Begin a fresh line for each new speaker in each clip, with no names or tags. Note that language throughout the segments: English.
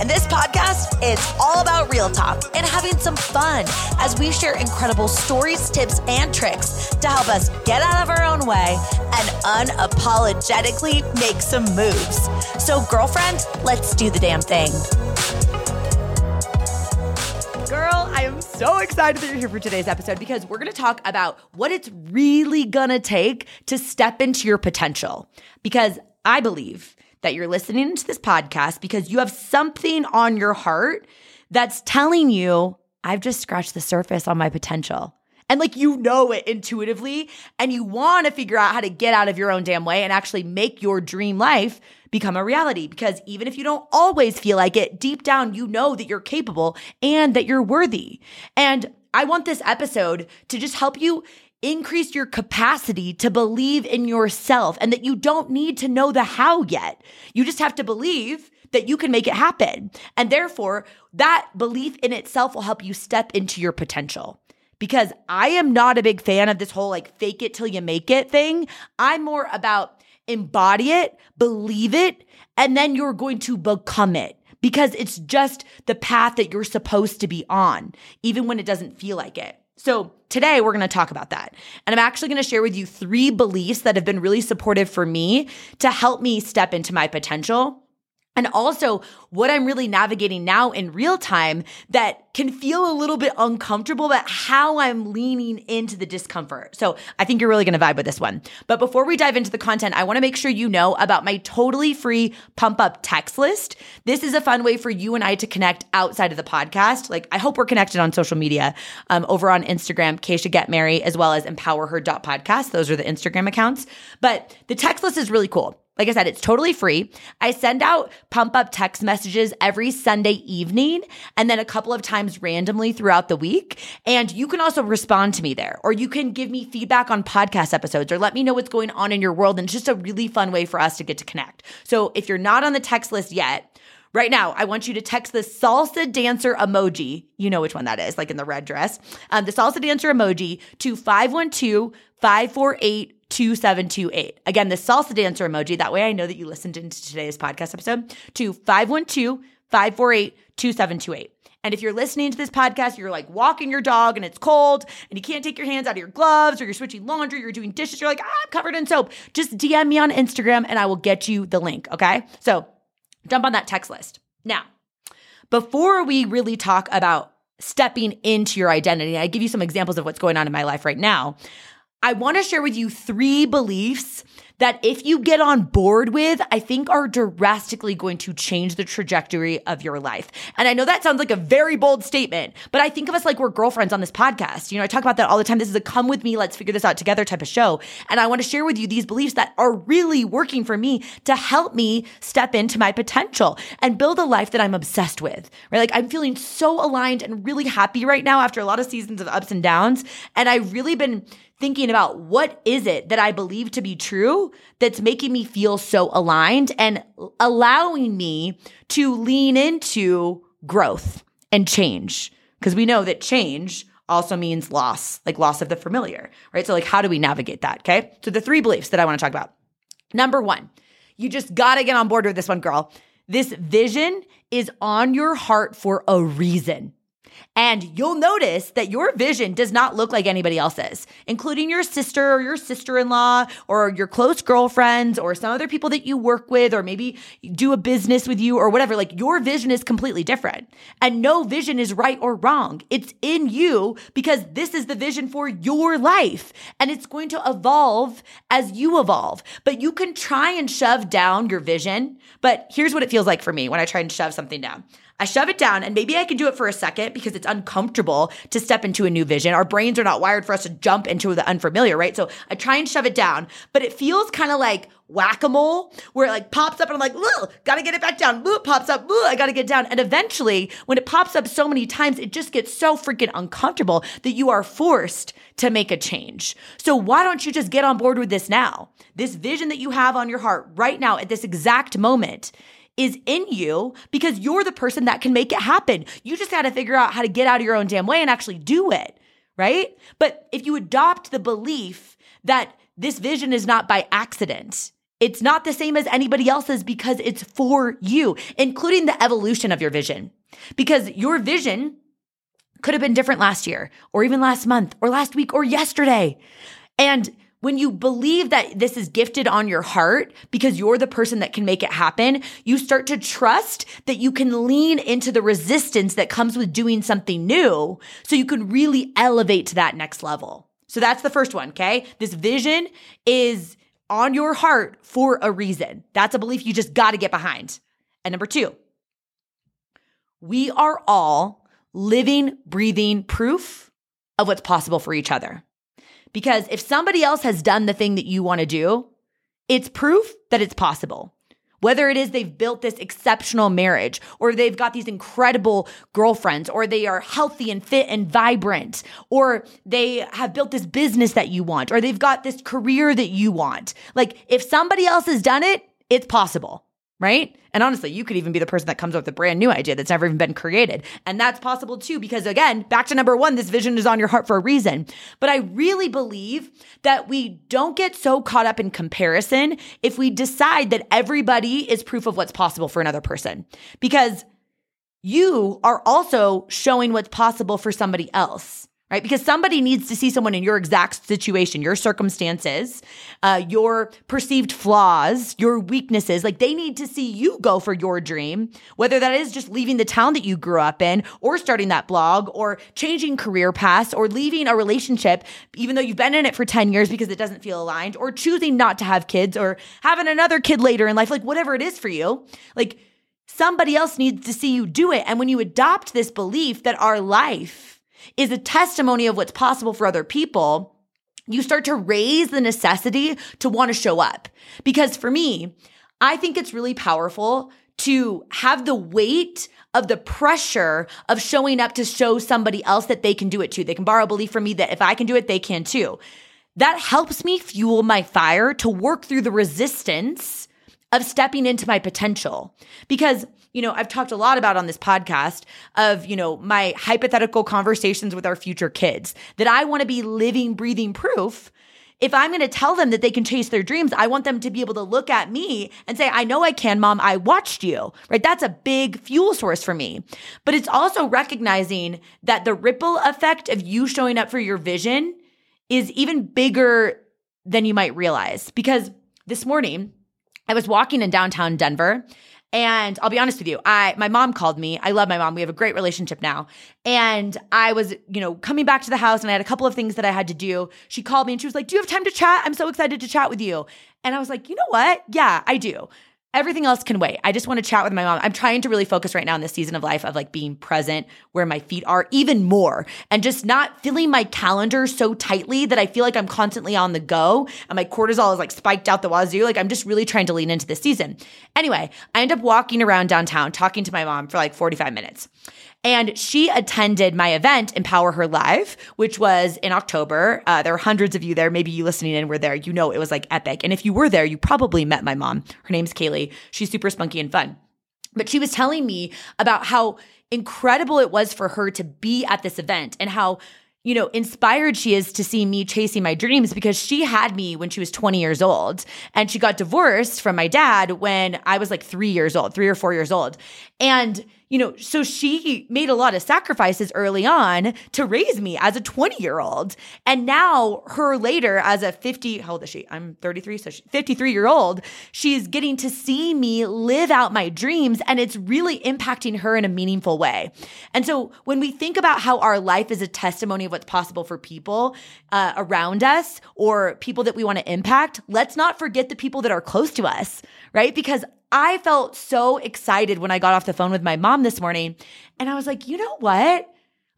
And this podcast is all about real talk and having some fun as we share incredible stories, tips, and tricks to help us get out of our own way and unapologetically make some moves. So, girlfriend, let's do the damn thing. Girl, I am so excited that you're here for today's episode because we're going to talk about what it's really going to take to step into your potential. Because I believe that you're listening to this podcast because you have something on your heart that's telling you, I've just scratched the surface on my potential. And like you know it intuitively, and you want to figure out how to get out of your own damn way and actually make your dream life become a reality. Because even if you don't always feel like it, deep down, you know that you're capable and that you're worthy. And I want this episode to just help you increase your capacity to believe in yourself and that you don't need to know the how yet. You just have to believe that you can make it happen. And therefore, that belief in itself will help you step into your potential. Because I am not a big fan of this whole like fake it till you make it thing. I'm more about embody it, believe it, and then you're going to become it because it's just the path that you're supposed to be on, even when it doesn't feel like it. So, today we're going to talk about that. And I'm actually going to share with you three beliefs that have been really supportive for me to help me step into my potential and also what I'm really navigating now in real time that can feel a little bit uncomfortable, but how I'm leaning into the discomfort. So I think you're really going to vibe with this one. But before we dive into the content, I want to make sure you know about my totally free pump up text list. This is a fun way for you and I to connect outside of the podcast. Like I hope we're connected on social media, um, over on Instagram, Keisha Get Merry, as well as empowerher.podcast. Those are the Instagram accounts. But the text list is really cool. Like I said, it's totally free. I send out pump up text messages every Sunday evening and then a couple of times randomly throughout the week. And you can also respond to me there, or you can give me feedback on podcast episodes or let me know what's going on in your world. And it's just a really fun way for us to get to connect. So if you're not on the text list yet, Right now, I want you to text the salsa dancer emoji. You know which one that is, like in the red dress. Um, the salsa dancer emoji to 512 548 2728. Again, the salsa dancer emoji. That way I know that you listened into today's podcast episode to 512 548 2728. And if you're listening to this podcast, you're like walking your dog and it's cold and you can't take your hands out of your gloves or you're switching laundry, you're doing dishes, you're like, ah, I'm covered in soap. Just DM me on Instagram and I will get you the link. Okay. So jump on that text list. Now, before we really talk about stepping into your identity, I give you some examples of what's going on in my life right now. I want to share with you three beliefs that if you get on board with, I think are drastically going to change the trajectory of your life. And I know that sounds like a very bold statement, but I think of us like we're girlfriends on this podcast. You know, I talk about that all the time. This is a come with me, let's figure this out together type of show. And I want to share with you these beliefs that are really working for me to help me step into my potential and build a life that I'm obsessed with, right? Like I'm feeling so aligned and really happy right now after a lot of seasons of ups and downs. And I've really been thinking about what is it that I believe to be true that's making me feel so aligned and allowing me to lean into growth and change. Because we know that change also means loss, like loss of the familiar, right? So, like, how do we navigate that? Okay. So, the three beliefs that I want to talk about. Number one, you just got to get on board with this one, girl. This vision is on your heart for a reason. And you'll notice that your vision does not look like anybody else's, including your sister or your sister in law or your close girlfriends or some other people that you work with or maybe do a business with you or whatever. Like your vision is completely different. And no vision is right or wrong. It's in you because this is the vision for your life and it's going to evolve as you evolve. But you can try and shove down your vision. But here's what it feels like for me when I try and shove something down. I shove it down and maybe I can do it for a second because it's uncomfortable to step into a new vision. Our brains are not wired for us to jump into the unfamiliar, right? So I try and shove it down, but it feels kind of like whack a mole where it like pops up and I'm like, gotta get it back down. Ooh, pops up. Ooh, I gotta get down. And eventually, when it pops up so many times, it just gets so freaking uncomfortable that you are forced to make a change. So why don't you just get on board with this now? This vision that you have on your heart right now at this exact moment is in you because you're the person that can make it happen. You just got to figure out how to get out of your own damn way and actually do it, right? But if you adopt the belief that this vision is not by accident, it's not the same as anybody else's because it's for you, including the evolution of your vision. Because your vision could have been different last year, or even last month, or last week, or yesterday. And when you believe that this is gifted on your heart because you're the person that can make it happen, you start to trust that you can lean into the resistance that comes with doing something new so you can really elevate to that next level. So that's the first one, okay? This vision is on your heart for a reason. That's a belief you just got to get behind. And number two, we are all living, breathing proof of what's possible for each other. Because if somebody else has done the thing that you want to do, it's proof that it's possible. Whether it is they've built this exceptional marriage, or they've got these incredible girlfriends, or they are healthy and fit and vibrant, or they have built this business that you want, or they've got this career that you want. Like, if somebody else has done it, it's possible right? And honestly, you could even be the person that comes up with a brand new idea that's never even been created. And that's possible too, because again, back to number one, this vision is on your heart for a reason. But I really believe that we don't get so caught up in comparison if we decide that everybody is proof of what's possible for another person. Because you are also showing what's possible for somebody else right? Because somebody needs to see someone in your exact situation, your circumstances, uh, your perceived flaws, your weaknesses. Like they need to see you go for your dream, whether that is just leaving the town that you grew up in, or starting that blog, or changing career paths, or leaving a relationship, even though you've been in it for 10 years because it doesn't feel aligned, or choosing not to have kids, or having another kid later in life, like whatever it is for you. Like, Somebody else needs to see you do it. And when you adopt this belief that our life is a testimony of what's possible for other people, you start to raise the necessity to want to show up. Because for me, I think it's really powerful to have the weight of the pressure of showing up to show somebody else that they can do it too. They can borrow belief from me that if I can do it, they can too. That helps me fuel my fire to work through the resistance of stepping into my potential. Because you know, I've talked a lot about on this podcast of, you know, my hypothetical conversations with our future kids that I want to be living, breathing proof. If I'm going to tell them that they can chase their dreams, I want them to be able to look at me and say, I know I can, mom. I watched you, right? That's a big fuel source for me. But it's also recognizing that the ripple effect of you showing up for your vision is even bigger than you might realize. Because this morning, I was walking in downtown Denver and I'll be honest with you, I my mom called me. I love my mom. We have a great relationship now. And I was, you know, coming back to the house and I had a couple of things that I had to do. She called me and she was like, "Do you have time to chat? I'm so excited to chat with you." And I was like, "You know what? Yeah, I do." Everything else can wait. I just want to chat with my mom. I'm trying to really focus right now in this season of life of like being present where my feet are even more and just not filling my calendar so tightly that I feel like I'm constantly on the go and my cortisol is like spiked out the wazoo. Like I'm just really trying to lean into this season. Anyway, I end up walking around downtown talking to my mom for like 45 minutes. And she attended my event, Empower Her Live, which was in October. Uh, there were hundreds of you there. Maybe you listening in were there. You know, it was like epic. And if you were there, you probably met my mom. Her name's Kaylee. She's super spunky and fun. But she was telling me about how incredible it was for her to be at this event and how you know, inspired she is to see me chasing my dreams because she had me when she was 20 years old and she got divorced from my dad when I was like three years old, three or four years old. And you know, so she made a lot of sacrifices early on to raise me as a 20 year old. And now, her later, as a 50, how old is she? I'm 33, so 53 year old, she's getting to see me live out my dreams and it's really impacting her in a meaningful way. And so, when we think about how our life is a testimony of what's possible for people uh, around us or people that we want to impact, let's not forget the people that are close to us, right? Because I felt so excited when I got off the phone with my mom this morning. And I was like, you know what?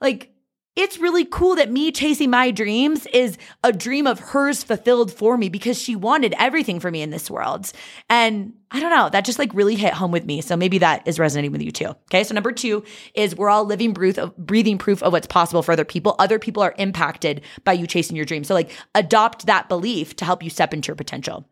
Like, it's really cool that me chasing my dreams is a dream of hers fulfilled for me because she wanted everything for me in this world. And I don't know, that just like really hit home with me. So maybe that is resonating with you too. Okay. So number two is we're all living proof of breathing proof of what's possible for other people. Other people are impacted by you chasing your dream. So like adopt that belief to help you step into your potential.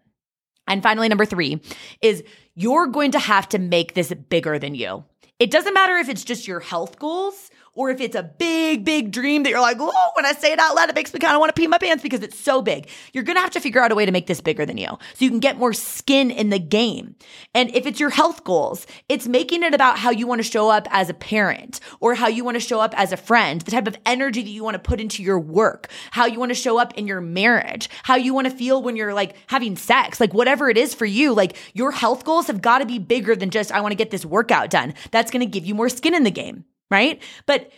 And finally, number three is you're going to have to make this bigger than you. It doesn't matter if it's just your health goals or if it's a big, big dream that you're like, oh, when I say it out loud, it makes me kind of want to pee my pants because it's so big. You're going to have to figure out a way to make this bigger than you so you can get more skin in the game. And if it's your health goals, it's making it about how you want to show up as a parent or how you want to show up as a friend, the type of energy that you want to put into your work, how you want to show up in your marriage, how you want to feel when you're like having sex, like whatever it is for you, like your health goals have got to be bigger than just, I want to get this workout done. That's going to give you more skin in the game right? But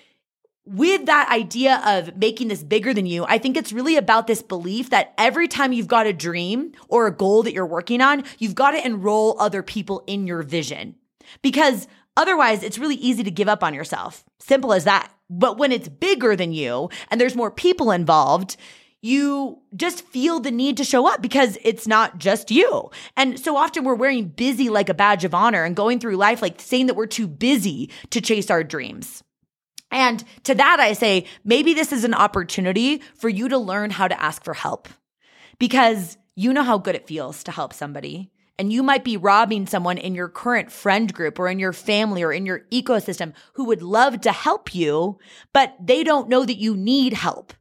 with that idea of making this bigger than you, I think it's really about this belief that every time you've got a dream or a goal that you're working on, you've got to enroll other people in your vision. Because otherwise, it's really easy to give up on yourself. Simple as that. But when it's bigger than you and there's more people involved, you just feel the need to show up because it's not just you. And so often we're wearing busy like a badge of honor and going through life like saying that we're too busy to chase our dreams. And to that, I say, maybe this is an opportunity for you to learn how to ask for help because you know how good it feels to help somebody. And you might be robbing someone in your current friend group or in your family or in your ecosystem who would love to help you, but they don't know that you need help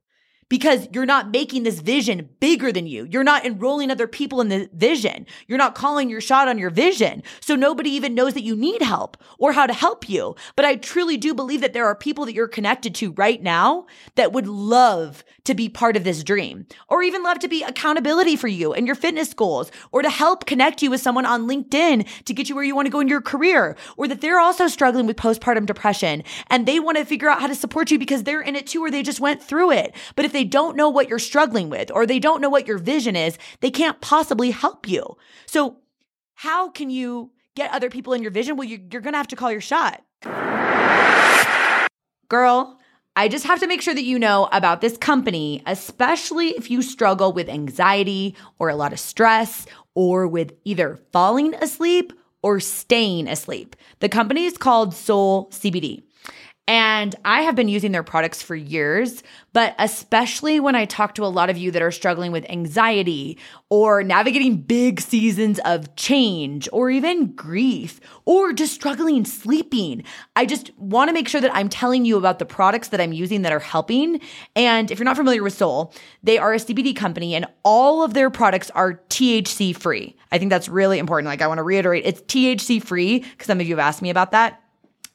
because you're not making this vision bigger than you. You're not enrolling other people in the vision. You're not calling your shot on your vision. So nobody even knows that you need help or how to help you. But I truly do believe that there are people that you're connected to right now that would love to be part of this dream or even love to be accountability for you and your fitness goals or to help connect you with someone on LinkedIn to get you where you want to go in your career or that they're also struggling with postpartum depression and they want to figure out how to support you because they're in it too or they just went through it. But if they don't know what you're struggling with or they don't know what your vision is, they can't possibly help you. So how can you get other people in your vision? Well, you're, going to have to call your shot. Girl, I just have to make sure that you know about this company, especially if you struggle with anxiety or a lot of stress or with either falling asleep or staying asleep. The company is called Soul CBD. And I have been using their products for years, but especially when I talk to a lot of you that are struggling with anxiety or navigating big seasons of change or even grief or just struggling sleeping, I just want to make sure that I'm telling you about the products that I'm using that are helping. And if you're not familiar with Soul, they are a CBD company and all of their products are THC free. I think that's really important. Like, I want to reiterate it's THC free because some of you have asked me about that.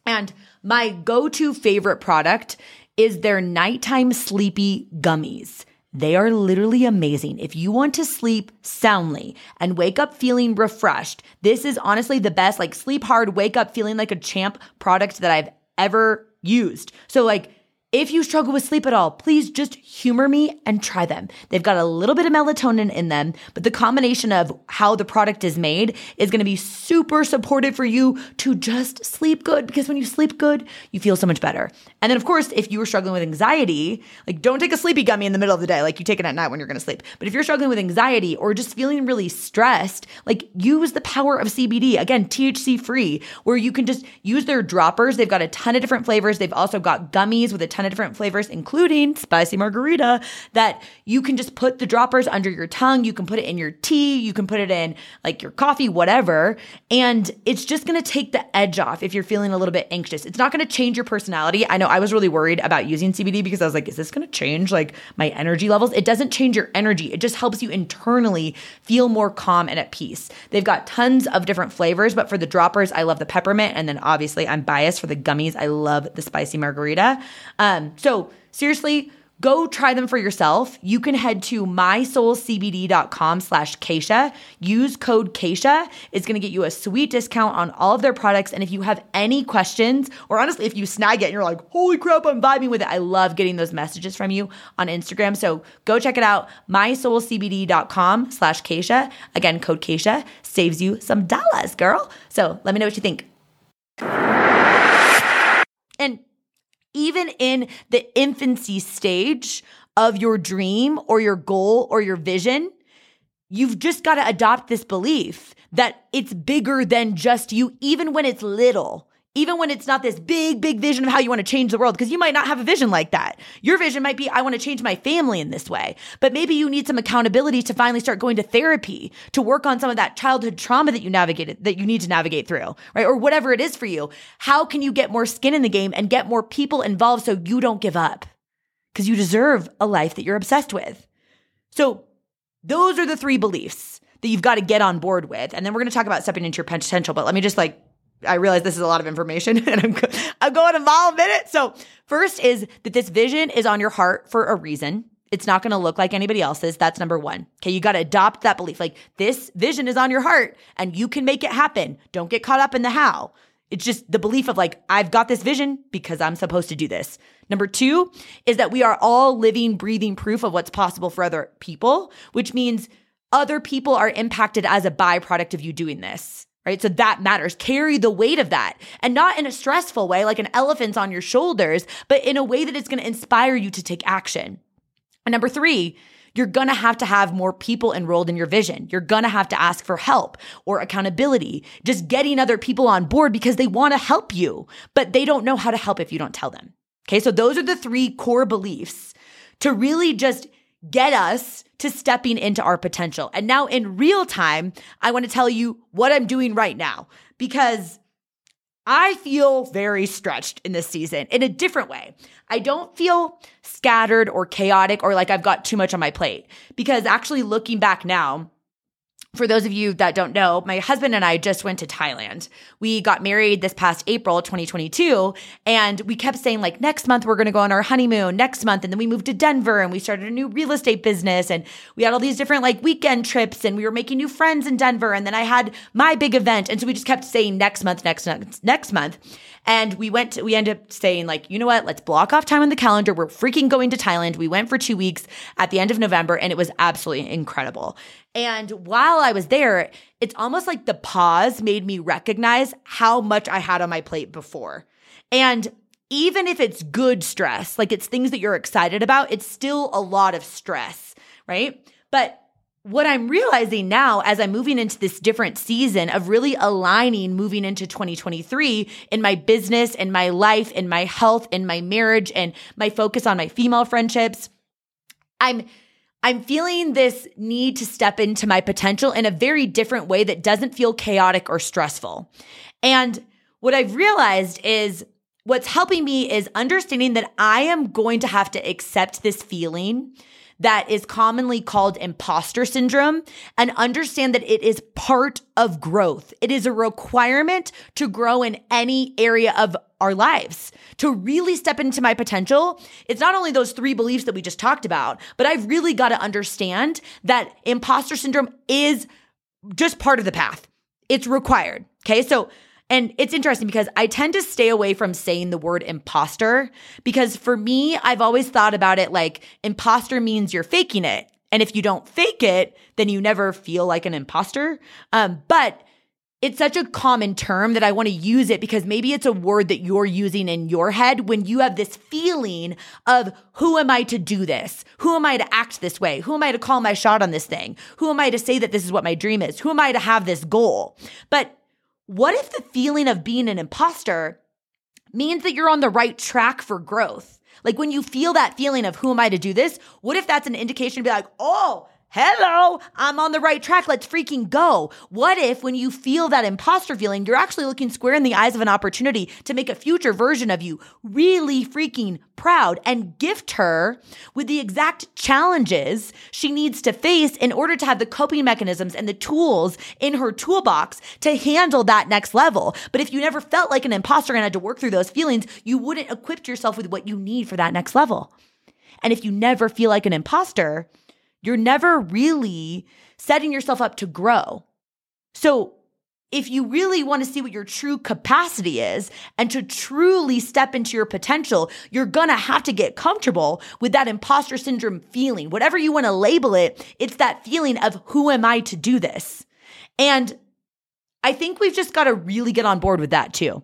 And my go to favorite product is their nighttime sleepy gummies. They are literally amazing. If you want to sleep soundly and wake up feeling refreshed, this is honestly the best, like sleep hard, wake up feeling like a champ product that I've ever used. So, like, if you struggle with sleep at all, please just humor me and try them. They've got a little bit of melatonin in them, but the combination of how the product is made is going to be super supportive for you to just sleep good because when you sleep good, you feel so much better. And then, of course, if you are struggling with anxiety, like don't take a sleepy gummy in the middle of the day, like you take it at night when you're going to sleep. But if you're struggling with anxiety or just feeling really stressed, like use the power of CBD. Again, THC free, where you can just use their droppers. They've got a ton of different flavors. They've also got gummies with a ton of different flavors, including spicy margarita, that you can just put the droppers under your tongue. You can put it in your tea. You can put it in like your coffee, whatever. And it's just going to take the edge off if you're feeling a little bit anxious. It's not going to change your personality. I know I was really worried about using CBD because I was like, is this going to change like my energy levels? It doesn't change your energy. It just helps you internally feel more calm and at peace. They've got tons of different flavors, but for the droppers, I love the peppermint. And then obviously, I'm biased for the gummies. I love the spicy margarita. Um, so seriously, go try them for yourself. You can head to mysoulcbd.com slash Keisha. Use code Keisha. It's going to get you a sweet discount on all of their products. And if you have any questions, or honestly, if you snag it and you're like, holy crap, I'm vibing with it. I love getting those messages from you on Instagram. So go check it out. mysoulcbd.com slash Keisha. Again, code Keisha saves you some dollars, girl. So let me know what you think. Even in the infancy stage of your dream or your goal or your vision, you've just got to adopt this belief that it's bigger than just you, even when it's little even when it's not this big, big vision of how you want to change the world, because you might not have a vision like that. Your vision might be, I want to change my family in this way. But maybe you need some accountability to finally start going to therapy to work on some of that childhood trauma that you navigated, that you need to navigate through, right? Or whatever it is for you. How can you get more skin in the game and get more people involved so you don't give up? Because you deserve a life that you're obsessed with. So those are the three beliefs that you've got to get on board with. And then we're going to talk about stepping into your potential. But let me just like I realize this is a lot of information and I'm, I'm going mile a minute. So, first is that this vision is on your heart for a reason. It's not going to look like anybody else's. That's number one. Okay. You got to adopt that belief. Like this vision is on your heart and you can make it happen. Don't get caught up in the how. It's just the belief of like, I've got this vision because I'm supposed to do this. Number two is that we are all living, breathing proof of what's possible for other people, which means other people are impacted as a byproduct of you doing this right? So that matters. Carry the weight of that and not in a stressful way, like an elephant's on your shoulders, but in a way that it's going to inspire you to take action. And number three, you're going to have to have more people enrolled in your vision. You're going to have to ask for help or accountability, just getting other people on board because they want to help you, but they don't know how to help if you don't tell them. Okay. So those are the three core beliefs to really just get us to stepping into our potential. And now in real time, I want to tell you what I'm doing right now because I feel very stretched in this season in a different way. I don't feel scattered or chaotic or like I've got too much on my plate because actually looking back now, for those of you that don't know, my husband and I just went to Thailand. We got married this past April 2022, and we kept saying, like, next month we're going to go on our honeymoon, next month. And then we moved to Denver and we started a new real estate business. And we had all these different like weekend trips and we were making new friends in Denver. And then I had my big event. And so we just kept saying next month, next, next, next month. And we went, to, we ended up saying, like, you know what? Let's block off time on the calendar. We're freaking going to Thailand. We went for two weeks at the end of November and it was absolutely incredible. And while I was there, it's almost like the pause made me recognize how much I had on my plate before. And even if it's good stress, like it's things that you're excited about, it's still a lot of stress, right? But what I'm realizing now as I'm moving into this different season of really aligning moving into 2023 in my business in my life in my health in my marriage and my focus on my female friendships, I'm I'm feeling this need to step into my potential in a very different way that doesn't feel chaotic or stressful. And what I've realized is what's helping me is understanding that I am going to have to accept this feeling that is commonly called imposter syndrome and understand that it is part of growth. It is a requirement to grow in any area of our lives. To really step into my potential, it's not only those three beliefs that we just talked about, but I've really got to understand that imposter syndrome is just part of the path. It's required. Okay. So and it's interesting because I tend to stay away from saying the word imposter because for me, I've always thought about it like imposter means you're faking it. And if you don't fake it, then you never feel like an imposter. Um, but it's such a common term that I want to use it because maybe it's a word that you're using in your head when you have this feeling of who am I to do this? Who am I to act this way? Who am I to call my shot on this thing? Who am I to say that this is what my dream is? Who am I to have this goal? But what if the feeling of being an imposter means that you're on the right track for growth? Like when you feel that feeling of who am I to do this? What if that's an indication to be like, oh, Hello, I'm on the right track. Let's freaking go. What if, when you feel that imposter feeling, you're actually looking square in the eyes of an opportunity to make a future version of you really freaking proud and gift her with the exact challenges she needs to face in order to have the coping mechanisms and the tools in her toolbox to handle that next level? But if you never felt like an imposter and had to work through those feelings, you wouldn't equip yourself with what you need for that next level. And if you never feel like an imposter, you're never really setting yourself up to grow. So, if you really want to see what your true capacity is and to truly step into your potential, you're going to have to get comfortable with that imposter syndrome feeling. Whatever you want to label it, it's that feeling of who am I to do this? And I think we've just got to really get on board with that too.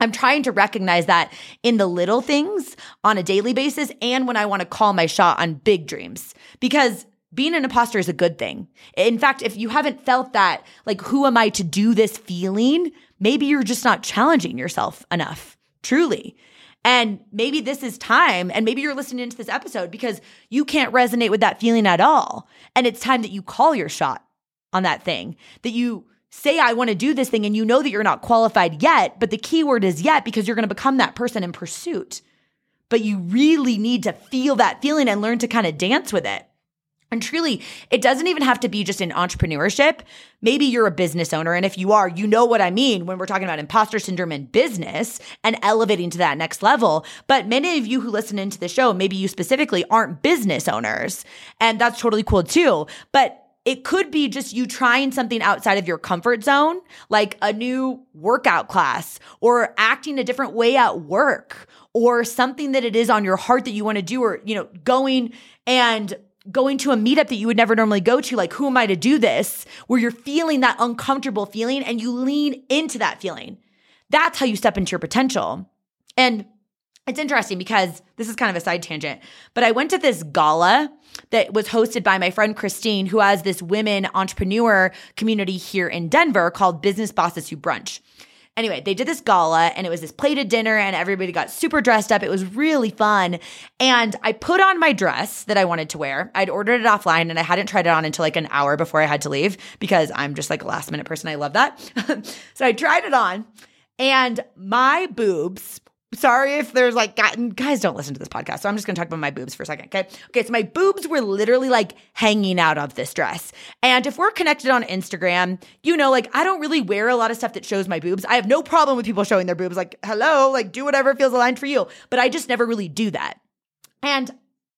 I'm trying to recognize that in the little things on a daily basis and when I want to call my shot on big dreams because being an imposter is a good thing. In fact, if you haven't felt that, like, who am I to do this feeling? Maybe you're just not challenging yourself enough, truly. And maybe this is time, and maybe you're listening into this episode because you can't resonate with that feeling at all. And it's time that you call your shot on that thing, that you say, I want to do this thing, and you know that you're not qualified yet, but the key word is yet because you're going to become that person in pursuit. But you really need to feel that feeling and learn to kind of dance with it. And truly, it doesn't even have to be just in entrepreneurship. Maybe you're a business owner. And if you are, you know what I mean when we're talking about imposter syndrome in business and elevating to that next level. But many of you who listen into the show, maybe you specifically aren't business owners. And that's totally cool too. But it could be just you trying something outside of your comfort zone, like a new workout class or acting a different way at work or something that it is on your heart that you want to do or, you know, going and going to a meetup that you would never normally go to, like, who am I to do this? Where you're feeling that uncomfortable feeling and you lean into that feeling. That's how you step into your potential. And it's interesting because this is kind of a side tangent, but I went to this gala that was hosted by my friend Christine, who has this women entrepreneur community here in Denver called Business Bosses Who Brunch. Anyway, they did this gala and it was this plated dinner and everybody got super dressed up. It was really fun. And I put on my dress that I wanted to wear. I'd ordered it offline and I hadn't tried it on until like an hour before I had to leave because I'm just like a last minute person. I love that. so I tried it on and my boobs sorry if there's like guys don't listen to this podcast so i'm just going to talk about my boobs for a second okay? Okay so my boobs were literally like hanging out of this dress. And if we're connected on instagram you know like i don't really wear a lot of stuff that shows my boobs. I have no problem with people showing their boobs like hello like do whatever feels aligned for you. But i just never really do that. And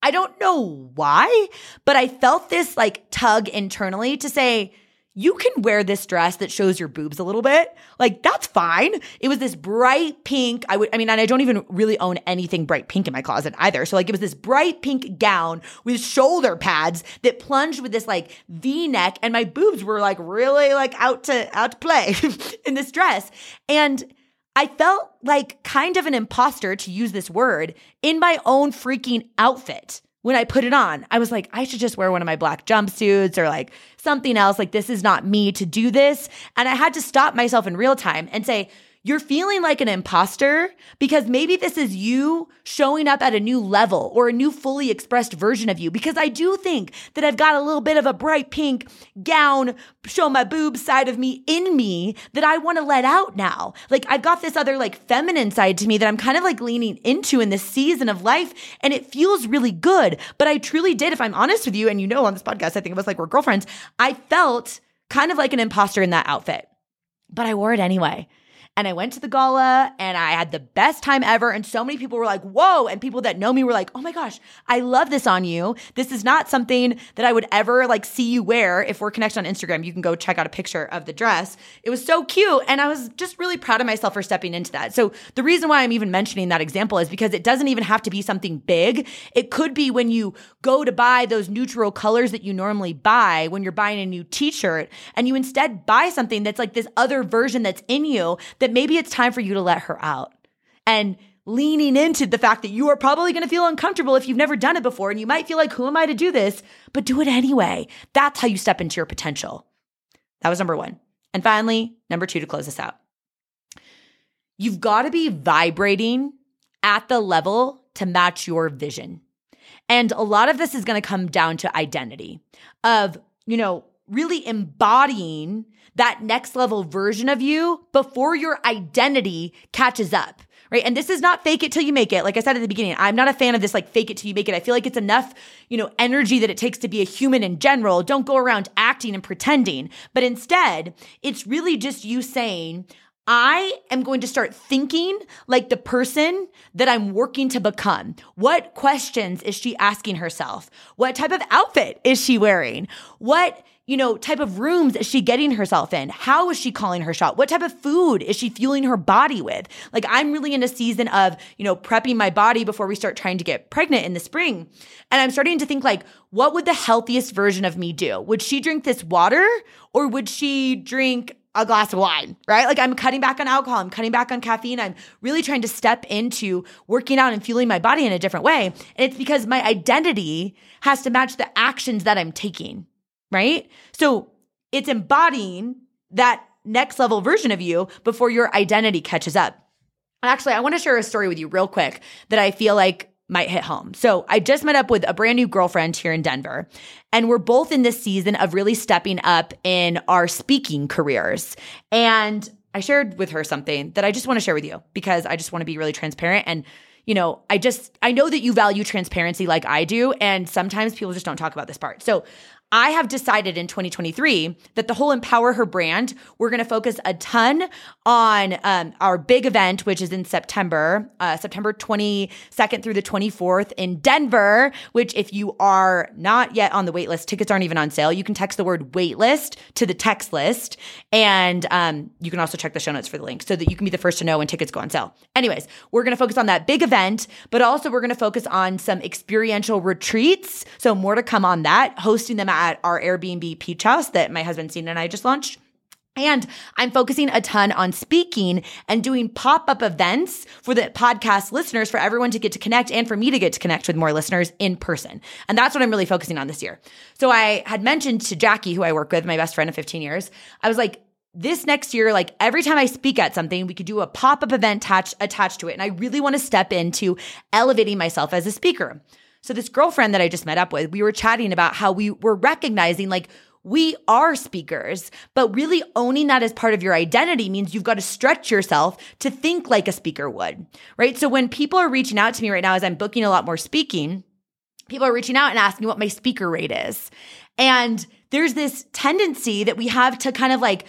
i don't know why but i felt this like tug internally to say you can wear this dress that shows your boobs a little bit. Like that's fine. It was this bright pink. I would, I mean, and I don't even really own anything bright pink in my closet either. So like it was this bright pink gown with shoulder pads that plunged with this like V neck and my boobs were like really like out to, out to play in this dress. And I felt like kind of an imposter to use this word in my own freaking outfit when I put it on, I was like, I should just wear one of my black jumpsuits or like something else. Like, this is not me to do this. And I had to stop myself in real time and say, you're feeling like an imposter because maybe this is you showing up at a new level or a new fully expressed version of you. Because I do think that I've got a little bit of a bright pink gown, show my boobs side of me in me that I want to let out now. Like I've got this other like feminine side to me that I'm kind of like leaning into in this season of life and it feels really good. But I truly did, if I'm honest with you, and you know on this podcast, I think of us like we're girlfriends, I felt kind of like an imposter in that outfit. But I wore it anyway. And I went to the gala and I had the best time ever. And so many people were like, whoa. And people that know me were like, oh my gosh, I love this on you. This is not something that I would ever like see you wear. If we're connected on Instagram, you can go check out a picture of the dress. It was so cute. And I was just really proud of myself for stepping into that. So the reason why I'm even mentioning that example is because it doesn't even have to be something big. It could be when you go to buy those neutral colors that you normally buy when you're buying a new t shirt and you instead buy something that's like this other version that's in you that that maybe it's time for you to let her out and leaning into the fact that you are probably going to feel uncomfortable if you've never done it before and you might feel like, who am I to do this? But do it anyway. That's how you step into your potential. That was number one. And finally, number two to close this out. You've got to be vibrating at the level to match your vision. And a lot of this is going to come down to identity of, you know, really embodying that next level version of you before your identity catches up. Right. And this is not fake it till you make it. Like I said at the beginning, I'm not a fan of this like fake it till you make it. I feel like it's enough, you know, energy that it takes to be a human in general. Don't go around acting and pretending. But instead, it's really just you saying, I am going to start thinking like the person that I'm working to become. What questions is she asking herself? What type of outfit is she wearing? What you know, type of rooms is she getting herself in? How is she calling her shot? What type of food is she fueling her body with? Like, I'm really in a season of, you know, prepping my body before we start trying to get pregnant in the spring. And I'm starting to think, like, what would the healthiest version of me do? Would she drink this water or would she drink a glass of wine, right? Like I'm cutting back on alcohol, I'm cutting back on caffeine. I'm really trying to step into working out and fueling my body in a different way. And it's because my identity has to match the actions that I'm taking, right? So it's embodying that next level version of you before your identity catches up. Actually, I want to share a story with you real quick that I feel like might hit home. So I just met up with a brand new girlfriend here in Denver, and we're both in this season of really stepping up in our speaking careers. And I shared with her something that I just want to share with you because I just want to be really transparent and you know, I just I know that you value transparency like I do and sometimes people just don't talk about this part. So, I have decided in 2023 that the whole Empower Her brand, we're going to focus a ton on um, our big event, which is in September, uh, September 22nd through the 24th in Denver. Which, if you are not yet on the waitlist, tickets aren't even on sale. You can text the word waitlist to the text list. And um, you can also check the show notes for the link so that you can be the first to know when tickets go on sale. Anyways, we're going to focus on that big event, but also we're going to focus on some experiential retreats. So, more to come on that, hosting them at our Airbnb Peach House that my husband Cena and I just launched. And I'm focusing a ton on speaking and doing pop up events for the podcast listeners, for everyone to get to connect and for me to get to connect with more listeners in person. And that's what I'm really focusing on this year. So I had mentioned to Jackie, who I work with, my best friend of 15 years, I was like, this next year, like every time I speak at something, we could do a pop up event attached, attached to it. And I really want to step into elevating myself as a speaker. So this girlfriend that I just met up with, we were chatting about how we were recognizing like we are speakers, but really owning that as part of your identity means you've got to stretch yourself to think like a speaker would, right? So when people are reaching out to me right now as I'm booking a lot more speaking, people are reaching out and asking what my speaker rate is. And there's this tendency that we have to kind of like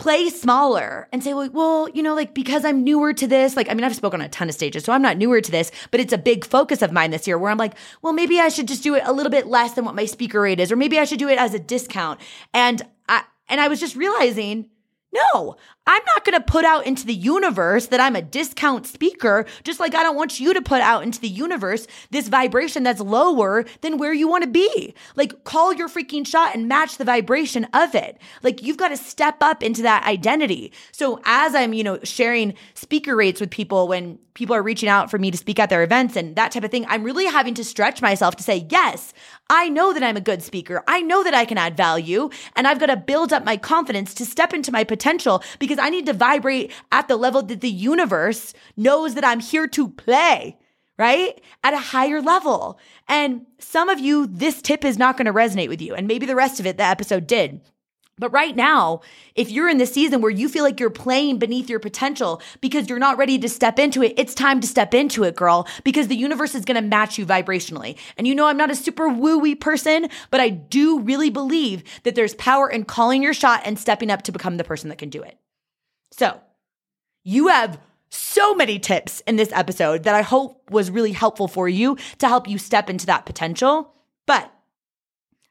play smaller and say, well, well, you know, like because I'm newer to this, like, I mean, I've spoken on a ton of stages, so I'm not newer to this, but it's a big focus of mine this year where I'm like, well, maybe I should just do it a little bit less than what my speaker rate is, or maybe I should do it as a discount. And I, and I was just realizing, no, I'm not going to put out into the universe that I'm a discount speaker, just like I don't want you to put out into the universe this vibration that's lower than where you want to be. Like, call your freaking shot and match the vibration of it. Like, you've got to step up into that identity. So, as I'm, you know, sharing speaker rates with people when people are reaching out for me to speak at their events and that type of thing, I'm really having to stretch myself to say, yes, I know that I'm a good speaker. I know that I can add value and I've got to build up my confidence to step into my potential because I need to vibrate at the level that the universe knows that I'm here to play, right? At a higher level. And some of you, this tip is not going to resonate with you. And maybe the rest of it, the episode did. But right now, if you're in the season where you feel like you're playing beneath your potential because you're not ready to step into it, it's time to step into it, girl, because the universe is going to match you vibrationally. And you know, I'm not a super woo-wee person, but I do really believe that there's power in calling your shot and stepping up to become the person that can do it. So you have so many tips in this episode that I hope was really helpful for you to help you step into that potential. But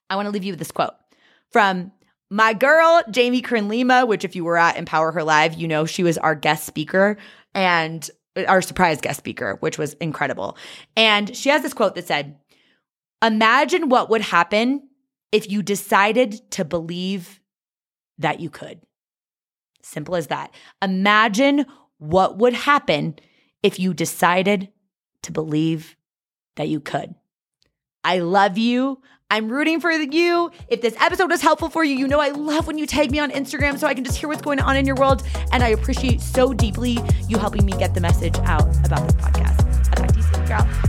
I want to leave you with this quote from my girl, Jamie Kern Lima, which if you were at Empower Her Live, you know she was our guest speaker and our surprise guest speaker, which was incredible. And she has this quote that said, Imagine what would happen if you decided to believe that you could. Simple as that. Imagine what would happen if you decided to believe that you could. I love you. I'm rooting for you. If this episode was helpful for you, you know I love when you tag me on Instagram so I can just hear what's going on in your world. And I appreciate so deeply you helping me get the message out about this podcast. I'll talk to you soon, girl.